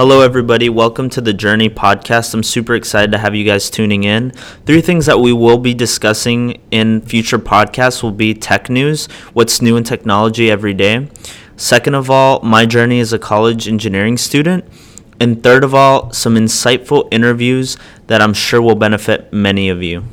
Hello, everybody. Welcome to the Journey podcast. I'm super excited to have you guys tuning in. Three things that we will be discussing in future podcasts will be tech news, what's new in technology every day. Second of all, my journey as a college engineering student. And third of all, some insightful interviews that I'm sure will benefit many of you.